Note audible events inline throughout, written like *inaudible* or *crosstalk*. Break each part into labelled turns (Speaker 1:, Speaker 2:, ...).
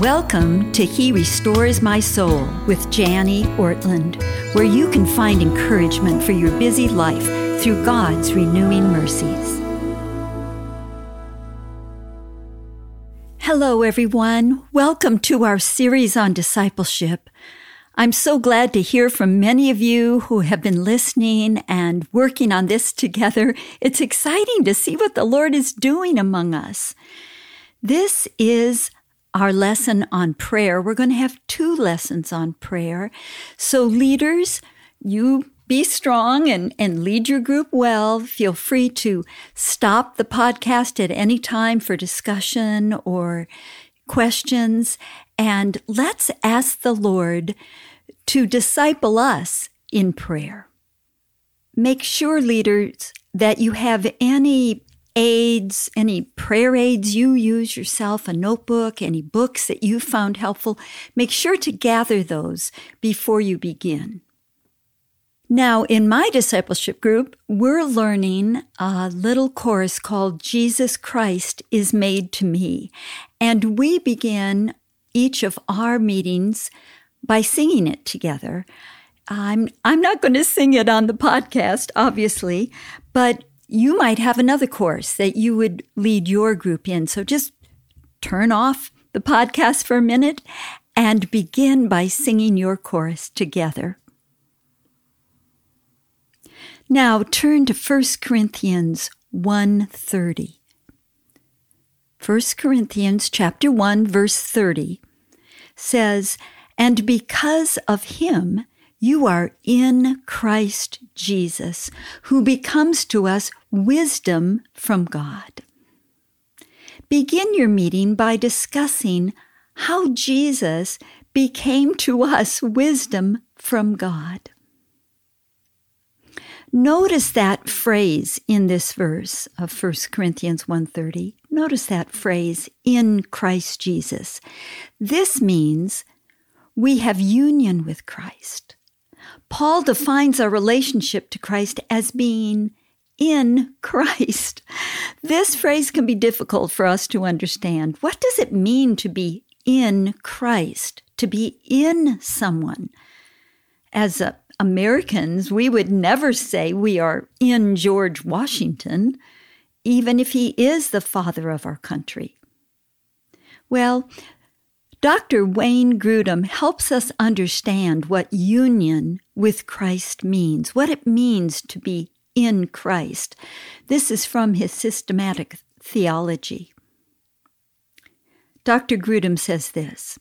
Speaker 1: Welcome to He Restores My Soul with Jani Ortlund, where you can find encouragement for your busy life through God's renewing mercies. Hello, everyone. Welcome to our series on discipleship. I'm so glad to hear from many of you who have been listening and working on this together. It's exciting to see what the Lord is doing among us. This is our lesson on prayer. We're going to have two lessons on prayer. So, leaders, you be strong and, and lead your group well. Feel free to stop the podcast at any time for discussion or questions. And let's ask the Lord to disciple us in prayer. Make sure, leaders, that you have any aids, any prayer aids you use yourself, a notebook, any books that you found helpful, make sure to gather those before you begin. Now, in my discipleship group, we're learning a little course called Jesus Christ is Made to Me. And we begin each of our meetings by singing it together. I'm, I'm not going to sing it on the podcast, obviously, but you might have another course that you would lead your group in. So just turn off the podcast for a minute and begin by singing your chorus together. Now turn to 1 Corinthians 1:30. 1 Corinthians chapter 1 verse 30 says, "And because of him you are in Christ Jesus, who becomes to us wisdom from God. Begin your meeting by discussing how Jesus became to us wisdom from God. Notice that phrase in this verse of 1 Corinthians 1:30. Notice that phrase in Christ Jesus. This means we have union with Christ. Paul defines our relationship to Christ as being in Christ. This phrase can be difficult for us to understand. What does it mean to be in Christ? To be in someone? As uh, Americans, we would never say we are in George Washington, even if he is the father of our country. Well, Dr. Wayne Grudem helps us understand what union with Christ means, what it means to be in Christ. This is from his systematic theology. Dr. Grudem says this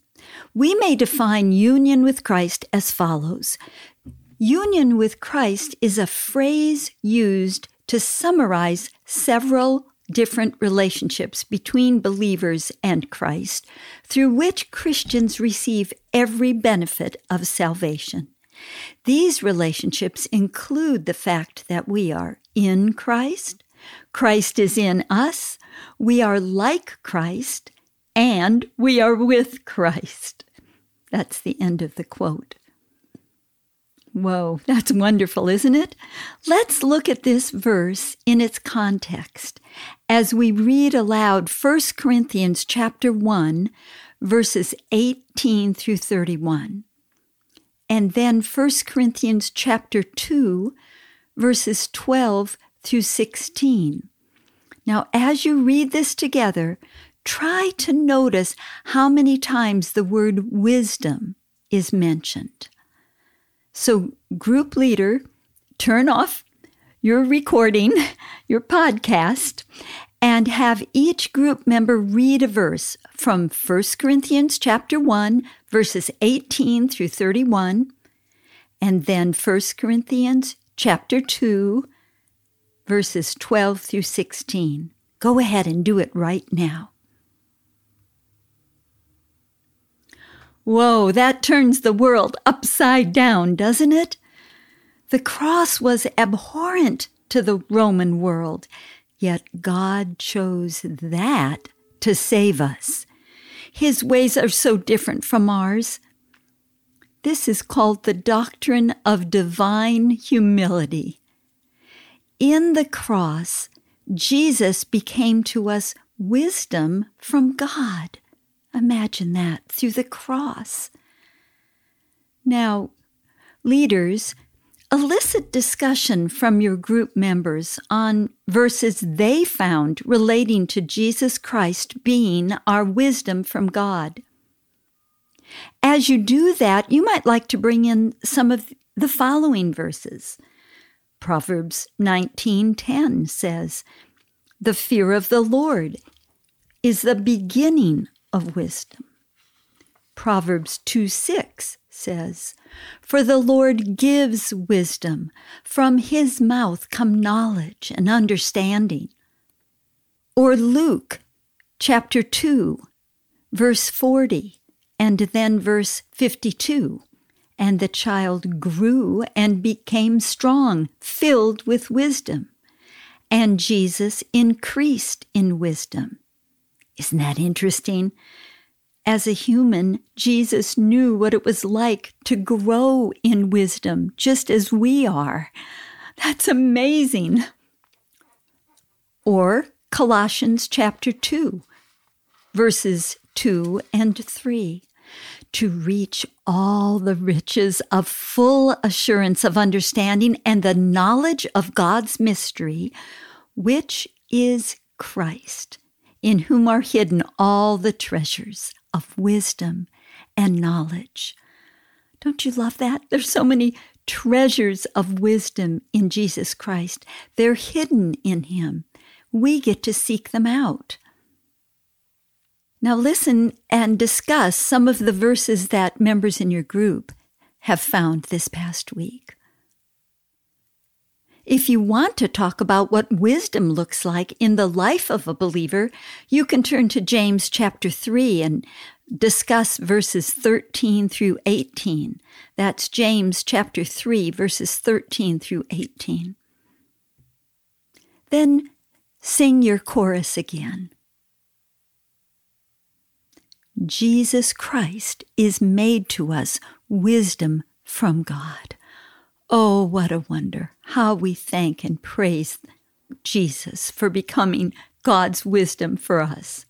Speaker 1: We may define union with Christ as follows Union with Christ is a phrase used to summarize several different relationships between believers and Christ, through which Christians receive every benefit of salvation. These relationships include the fact that we are in Christ, Christ is in us, we are like Christ, and we are with Christ. That's the end of the quote. Whoa, *laughs* that's wonderful, isn't it? Let's look at this verse in its context as we read aloud 1 Corinthians chapter 1 verses 18 through 31. And then 1 Corinthians chapter 2 verses 12 through 16. Now, as you read this together, try to notice how many times the word wisdom is mentioned. So, group leader, turn off your recording, *laughs* your podcast, and have each group member read a verse from 1 Corinthians chapter 1 verses 18 through 31 and then 1 Corinthians chapter 2 verses 12 through 16. Go ahead and do it right now. Whoa, that turns the world upside down, doesn't it? The cross was abhorrent to the Roman world, yet God chose that to save us. His ways are so different from ours. This is called the doctrine of divine humility. In the cross, Jesus became to us wisdom from God. Imagine that through the cross. Now, leaders, elicit discussion from your group members on verses they found relating to Jesus Christ being our wisdom from God. As you do that, you might like to bring in some of the following verses. Proverbs 19:10 says, "The fear of the Lord is the beginning of wisdom." Proverbs 2 6 says, For the Lord gives wisdom, from his mouth come knowledge and understanding. Or Luke chapter 2, verse 40, and then verse 52. And the child grew and became strong, filled with wisdom. And Jesus increased in wisdom. Isn't that interesting? As a human, Jesus knew what it was like to grow in wisdom, just as we are. That's amazing. Or Colossians chapter 2, verses 2 and 3 to reach all the riches of full assurance of understanding and the knowledge of God's mystery, which is Christ, in whom are hidden all the treasures of wisdom and knowledge. Don't you love that? There's so many treasures of wisdom in Jesus Christ. They're hidden in Him. We get to seek them out. Now, listen and discuss some of the verses that members in your group have found this past week. If you want to talk about what wisdom looks like in the life of a believer, you can turn to James chapter 3 and discuss verses 13 through 18. That's James chapter 3, verses 13 through 18. Then sing your chorus again. Jesus Christ is made to us wisdom from God. Oh, what a wonder. How we thank and praise Jesus for becoming God's wisdom for us.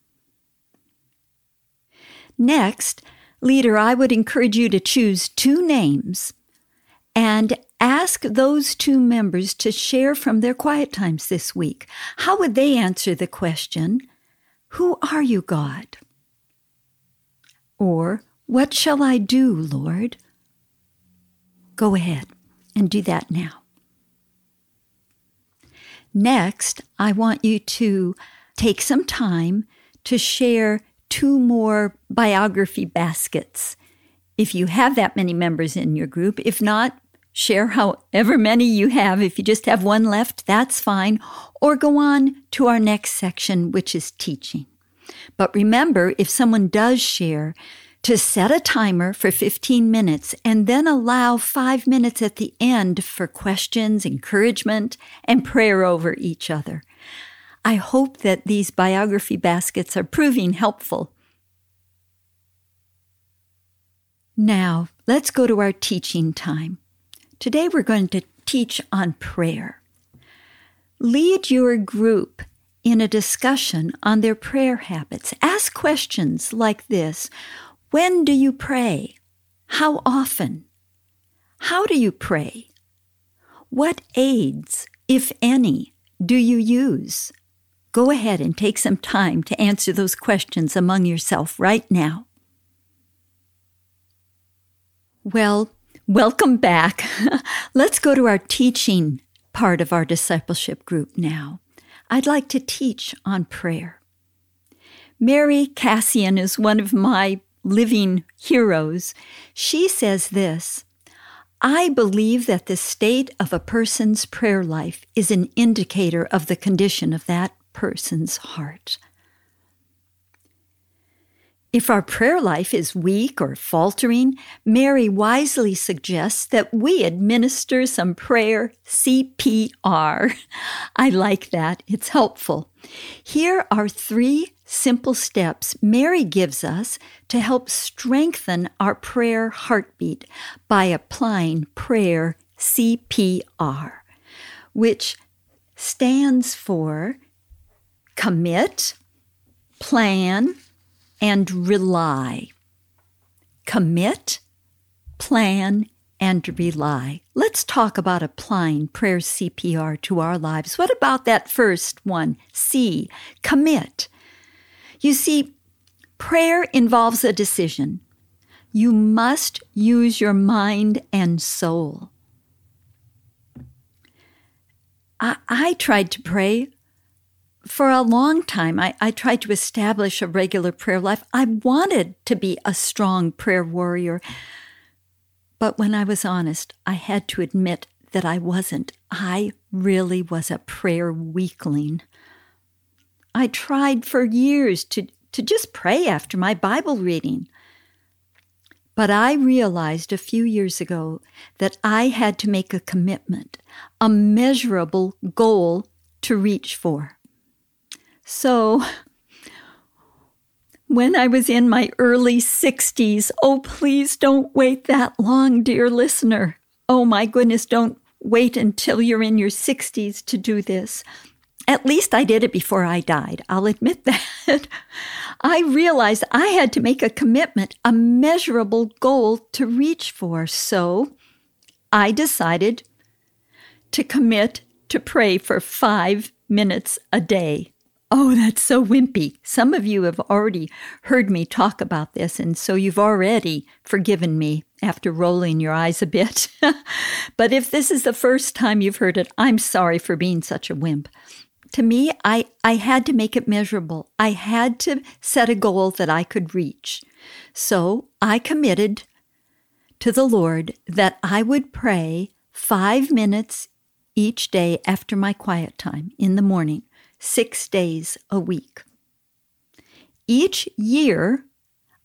Speaker 1: Next, leader, I would encourage you to choose two names and ask those two members to share from their quiet times this week. How would they answer the question, Who are you, God? Or, What shall I do, Lord? Go ahead and do that now. Next, I want you to take some time to share two more biography baskets. If you have that many members in your group, if not, share however many you have. If you just have one left, that's fine. Or go on to our next section, which is teaching. But remember, if someone does share, to set a timer for 15 minutes and then allow five minutes at the end for questions, encouragement, and prayer over each other. I hope that these biography baskets are proving helpful. Now, let's go to our teaching time. Today we're going to teach on prayer. Lead your group in a discussion on their prayer habits. Ask questions like this When do you pray? How often? How do you pray? What aids, if any, do you use? Go ahead and take some time to answer those questions among yourself right now. Well, welcome back. *laughs* Let's go to our teaching part of our discipleship group now. I'd like to teach on prayer. Mary Kassian is one of my living heroes. She says this I believe that the state of a person's prayer life is an indicator of the condition of that person's heart. If our prayer life is weak or faltering, Mary wisely suggests that we administer some prayer CPR. *laughs* I like that, it's helpful. Here are three simple steps Mary gives us to help strengthen our prayer heartbeat by applying prayer CPR, which stands for commit, plan, and rely. Commit, plan, and rely. Let's talk about applying prayer CPR to our lives. What about that first one? C, commit. You see, prayer involves a decision. You must use your mind and soul. I, I tried to pray for a long time. I, I tried to establish a regular prayer life. I wanted to be a strong prayer warrior. But when I was honest, I had to admit that I wasn't. I really was a prayer weakling. I tried for years to, to just pray after my Bible reading. But I realized a few years ago that I had to make a commitment, a measurable goal to reach for. So, when I was in my early 60s, oh, please don't wait that long, dear listener. Oh, my goodness, don't wait until you're in your 60s to do this. At least I did it before I died. I'll admit *laughs* that. I realized I had to make a commitment, a measurable goal to reach for. So I decided to commit to pray for five minutes a day. Oh, that's so wimpy. Some of you have already heard me talk about this, and so you've already forgiven me after rolling your eyes a bit. *laughs* but if this is the first time you've heard it, I'm sorry for being such a wimp to me, I, I had to make it measurable. I had to set a goal that I could reach. So I committed to the Lord that I would pray five minutes each day after my quiet time in the morning, six days a week. Each year,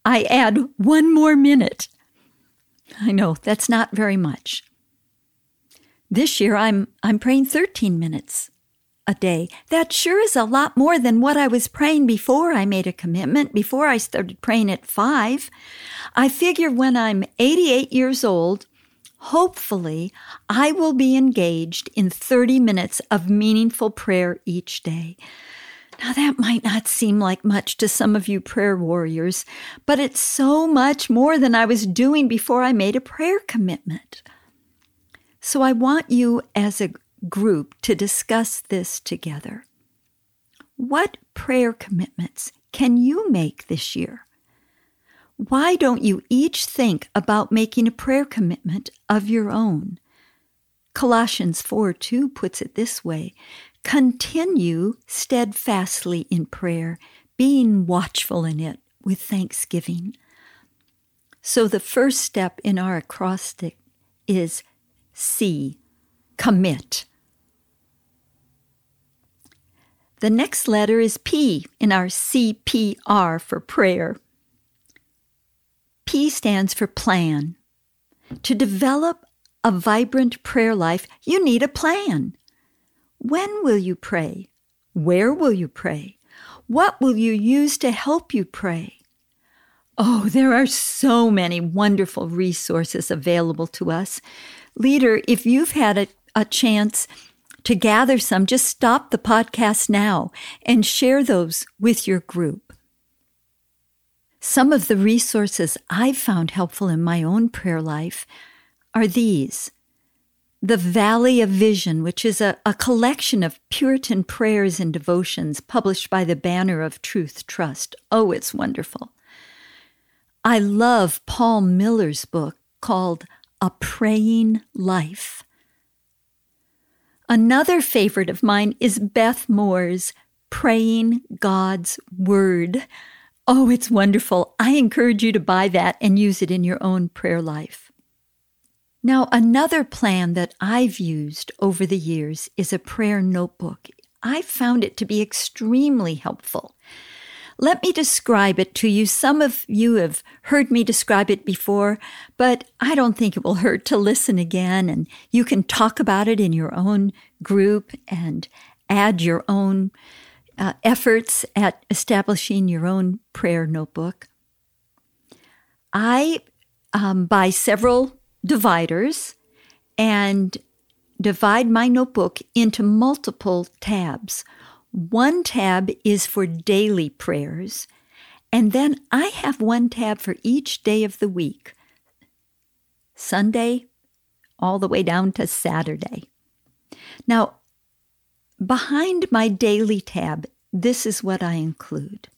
Speaker 1: I add one more minute. I know that's not very much. This year, I'm, I'm praying 13 minutes a day. That sure is a lot more than what I was praying before I made a commitment, before I started praying at five. I figure when I'm 88 years old, hopefully I will be engaged in 30 minutes of meaningful prayer each day. Now, that might not seem like much to some of you prayer warriors, but it's so much more than I was doing before I made a prayer commitment. So, I want you as a group to discuss this together. What prayer commitments can you make this year? Why don't you each think about making a prayer commitment of your own? Colossians 4 2 puts it this way Continue steadfastly in prayer, being watchful in it with thanksgiving. So the first step in our acrostic is C, commit. The next letter is P in our CPR for prayer. P stands for plan. To develop a vibrant prayer life, you need a plan. When will you pray? Where will you pray? What will you use to help you pray? Oh, there are so many wonderful resources available to us. Leader, if you've had a, a chance to gather some, just stop the podcast now and share those with your group. Some of the resources I've found helpful in my own prayer life are these The Valley of Vision, which is a, a collection of Puritan prayers and devotions published by the Banner of Truth Trust. Oh, it's wonderful. I love Paul Miller's book called A Praying Life. Another favorite of mine is Beth Moore's Praying God's Word. Oh, it's wonderful. I encourage you to buy that and use it in your own prayer life. Now, another plan that I've used over the years is a prayer notebook. I found it to be extremely helpful. Let me describe it to you. Some of you have heard me describe it before, but I don't think it will hurt to listen again. And you can talk about it in your own group and add your own uh, efforts at establishing your own prayer notebook. I um, buy several dividers and divide my notebook into multiple tabs. One tab is for daily prayers, And then I have one tab for each day of the week Sunday, all the way down to Saturday. Now, behind my daily tab, this is what I include.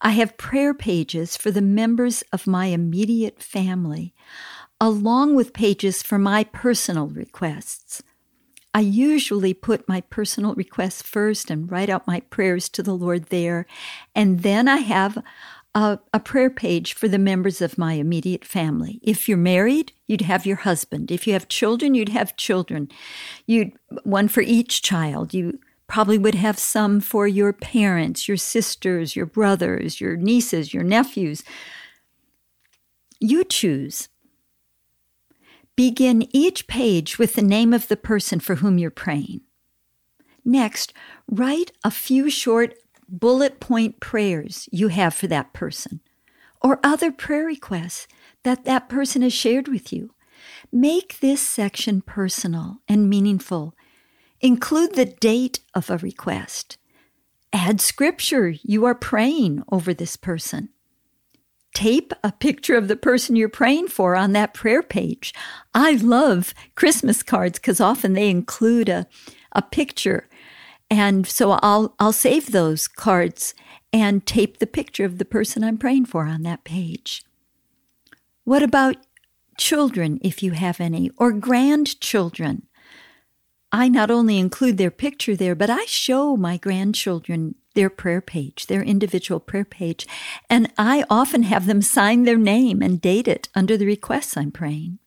Speaker 1: I have prayer pages for the members of my immediate family, along with pages for my personal requests. I usually put my personal requests first and write out my prayers to the Lord there. And then I have a, a, prayer page for the members of my immediate family. If you're married, you'd have your husband. If you have children, you'd have children. You'd one for each child. You probably would have some for your parents, your sisters, your brothers, your nieces, your nephews. You choose. Begin each page with the name of the person for whom you're praying. Next, write a few short bullet point prayers you have for that person or other prayer requests that that person has shared with you. Make this section personal and meaningful. Include the date of a request. Add scripture you are praying over this person tape a picture of the person you're praying for on that prayer page. I love Christmas cards because often they include a, a picture. And so I'll, I'll save those cards and tape the picture of the person I'm praying for on that page. What about children, if you have any, or grandchildren? I not only include their picture there, but I show my grandchildren their prayer page, their individual prayer page, and I often have them sign their name and date it under the requests I'm praying.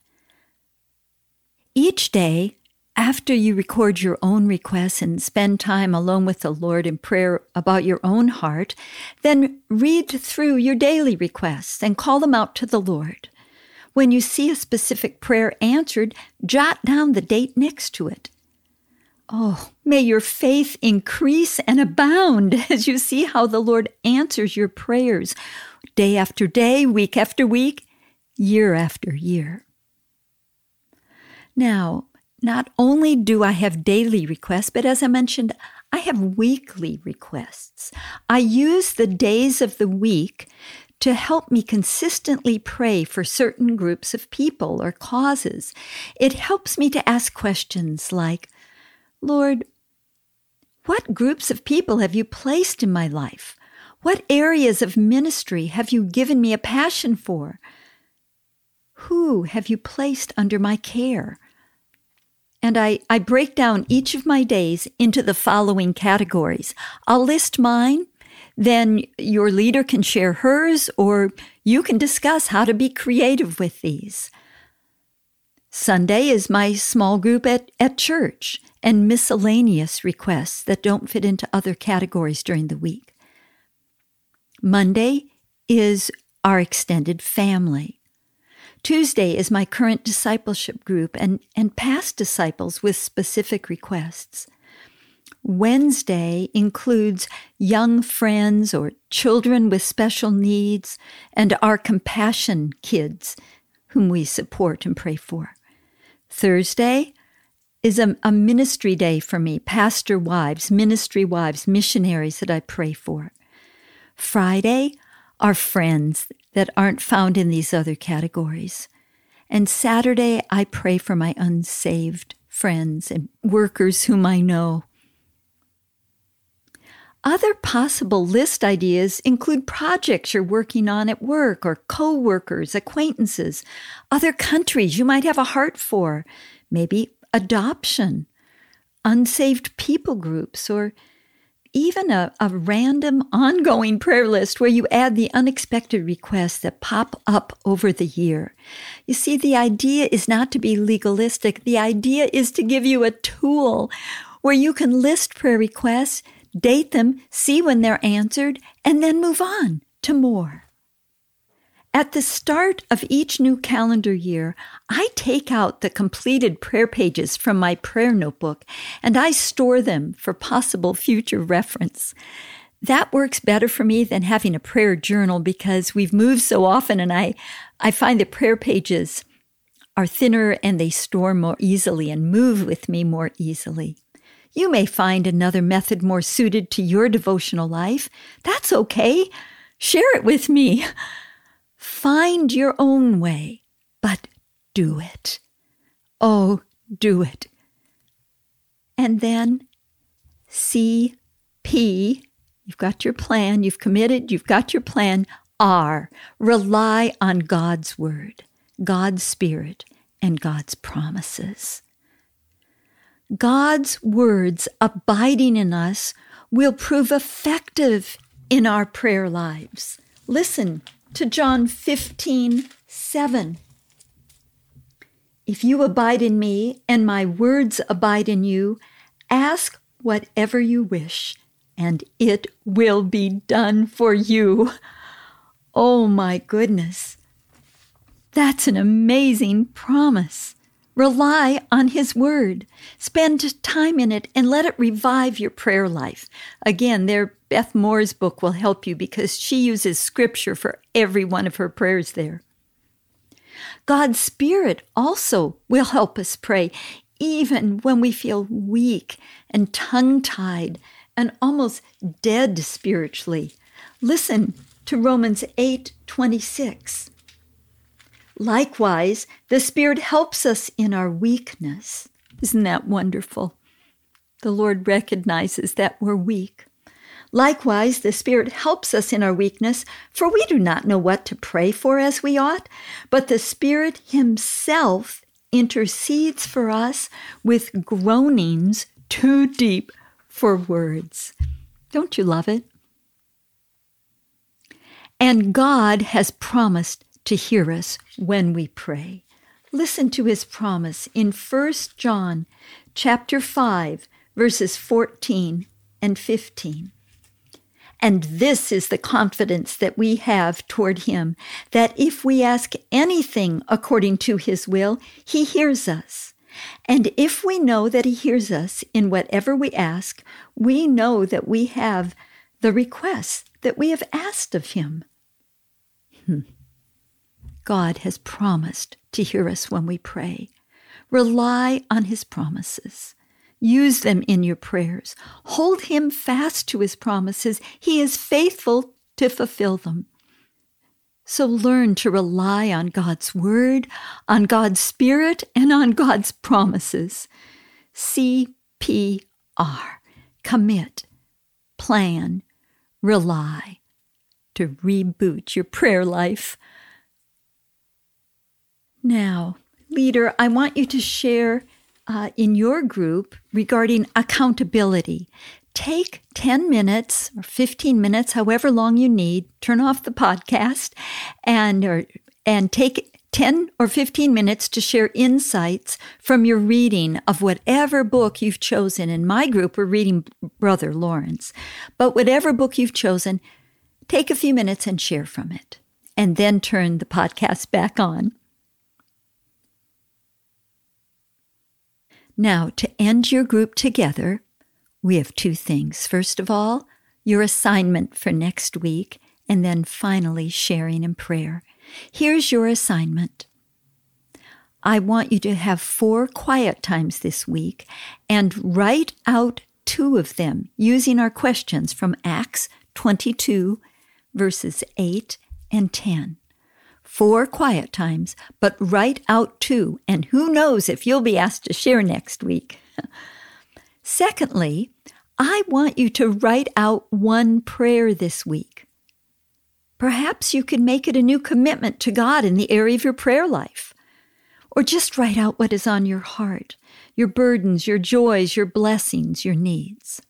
Speaker 1: Each day, after you record your own requests and spend time alone with the Lord in prayer about your own heart, then read through your daily requests and call them out to the Lord. When you see a specific prayer answered, jot down the date next to it Oh, may your faith increase and abound *laughs* as you see how the Lord answers your prayers day after day, week after week, year after year. Now, not only do I have daily requests, but as I mentioned, I have weekly requests. I use the days of the week to help me consistently pray for certain groups of people or causes. It helps me to ask questions like, Lord, what groups of people have you placed in my life? What areas of ministry have you given me a passion for? Who have you placed under my care? And I, I break down each of my days into the following categories. I'll list mine, then your leader can share hers, or you can discuss how to be creative with these. Sunday is my small group at, at church and miscellaneous requests that don't fit into other categories during the week. Monday is our extended family. Tuesday is my current discipleship group and, and past disciples with specific requests. Wednesday includes young friends or children with special needs and our compassion kids whom we support and pray for. Thursday is a, a ministry day for me, pastor wives, ministry wives, missionaries that I pray for. Friday are friends that aren't found in these other categories. And Saturday, I pray for my unsaved friends and workers whom I know. Other possible list ideas include projects you're working on at work or co-workers, acquaintances, other countries you might have a heart for, maybe adoption, unsaved people groups, or even a, a random ongoing prayer list where you add the unexpected requests that pop up over the year. You see, the idea is not to be legalistic. The idea is to give you a tool where you can list prayer requests, date them, see when they're answered, and then move on to more. At the start of each new calendar year, I take out the completed prayer pages from my prayer notebook and I store them for possible future reference. That works better for me than having a prayer journal because we've moved so often and I, I find the prayer pages are thinner and they store more easily and move with me more easily. You may find another method more suited to your devotional life. That's okay. Share it with me. *laughs* Find your own way, but do it. Oh, do it. And then C P, you've got your plan, you've committed, you've got your plan. R, rely on God's word, God's spirit, and God's promises. God's words abiding in us will prove effective in our prayer lives. Listen to John 15, 7. If you abide in me and my words abide in you, ask whatever you wish, and it will be done for you. Oh my goodness. That's an amazing promise. Rely on His Word. Spend time in it and let it revive your prayer life. Again, there, Beth Moore's book will help you because she uses Scripture for every one of her prayers there. God's Spirit also will help us pray, even when we feel weak and tongue tied and almost dead spiritually. Listen to Romans 8 26. Likewise, the Spirit helps us in our weakness. Isn't that wonderful? The Lord recognizes that we're weak. Likewise, the Spirit helps us in our weakness, for we do not know what to pray for as we ought, but the Spirit Himself intercedes for us with groanings too deep for words. Don't you love it? And God has promised to hear us when we pray. Listen to his promise in 1 John chapter 5 verses 14 and 15. And this is the confidence that we have toward him that if we ask anything according to his will, he hears us. And if we know that he hears us in whatever we ask, we know that we have the requests that we have asked of him. Hmm. God has promised to hear us when we pray. Rely on his promises. Use them in your prayers. Hold him fast to his promises. He is faithful to fulfill them. So learn to rely on God's word, on God's spirit, and on God's promises. CPR. Commit, plan, rely to reboot your prayer life. Now, leader, I want you to share uh, in your group regarding accountability. Take 10 minutes or 15 minutes, however long you need, turn off the podcast and, or, and take 10 or 15 minutes to share insights from your reading of whatever book you've chosen. In my group, we're reading Brother Lawrence. But whatever book you've chosen, take a few minutes and share from it, and then turn the podcast back on. Now, to end your group together, we have two things. First of all, your assignment for next week, and then finally, sharing in prayer. Here's your assignment. I want you to have four quiet times this week and write out two of them using our questions from Acts 22, verses 8 and 10 four quiet times, but write out two, and who knows if you'll be asked to share next week. *laughs* Secondly, I want you to write out one prayer this week. Perhaps you could make it a new commitment to God in the area of your prayer life. Or just write out what is on your heart, your burdens, your joys, your blessings, your needs.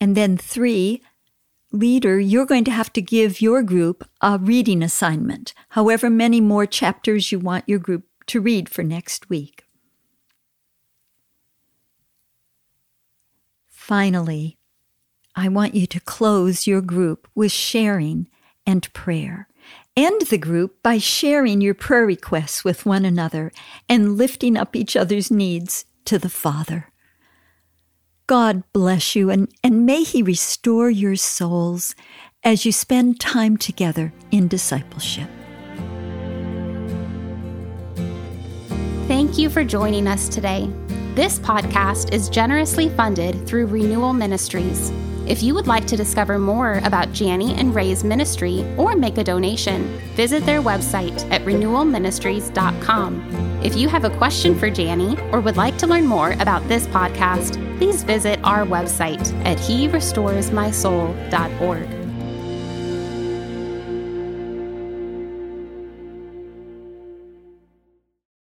Speaker 1: And then three, leader, you're going to have to give your group a reading assignment, however many more chapters you want your group to read for next week. Finally, I want you to close your group with sharing and prayer. End the group by sharing your prayer requests with one another and lifting up each other's needs to the Father. God bless you and, and may He restore your souls as you spend time together in discipleship.
Speaker 2: Thank you for joining us today. This podcast is generously funded through Renewal Ministries. If you would like to discover more about Jani and Ray's ministry or make a donation, visit their website at renewalministries.com. If you have a question for Jani or would like to learn more about this podcast, please visit our website at herestoresmysoul.org.